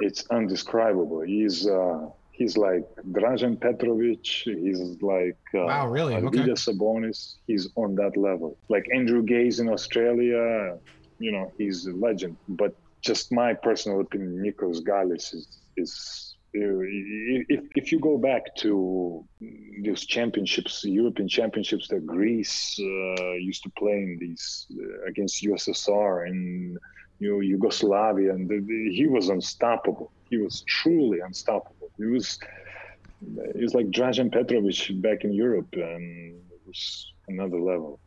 it's undescribable. He's uh, he's like Dražen Petrovic. He's like uh, Wow, really? Okay. Sabonis. He's on that level. Like Andrew Gaze in Australia. You know, he's a legend. But just my personal opinion, Nikos Galis is is. If, if you go back to those championships, European championships that Greece uh, used to play in these uh, against USSR and you know, Yugoslavia, and he was unstoppable. He was truly unstoppable. He was he was like Dražen Petrovic back in Europe, and it was another level.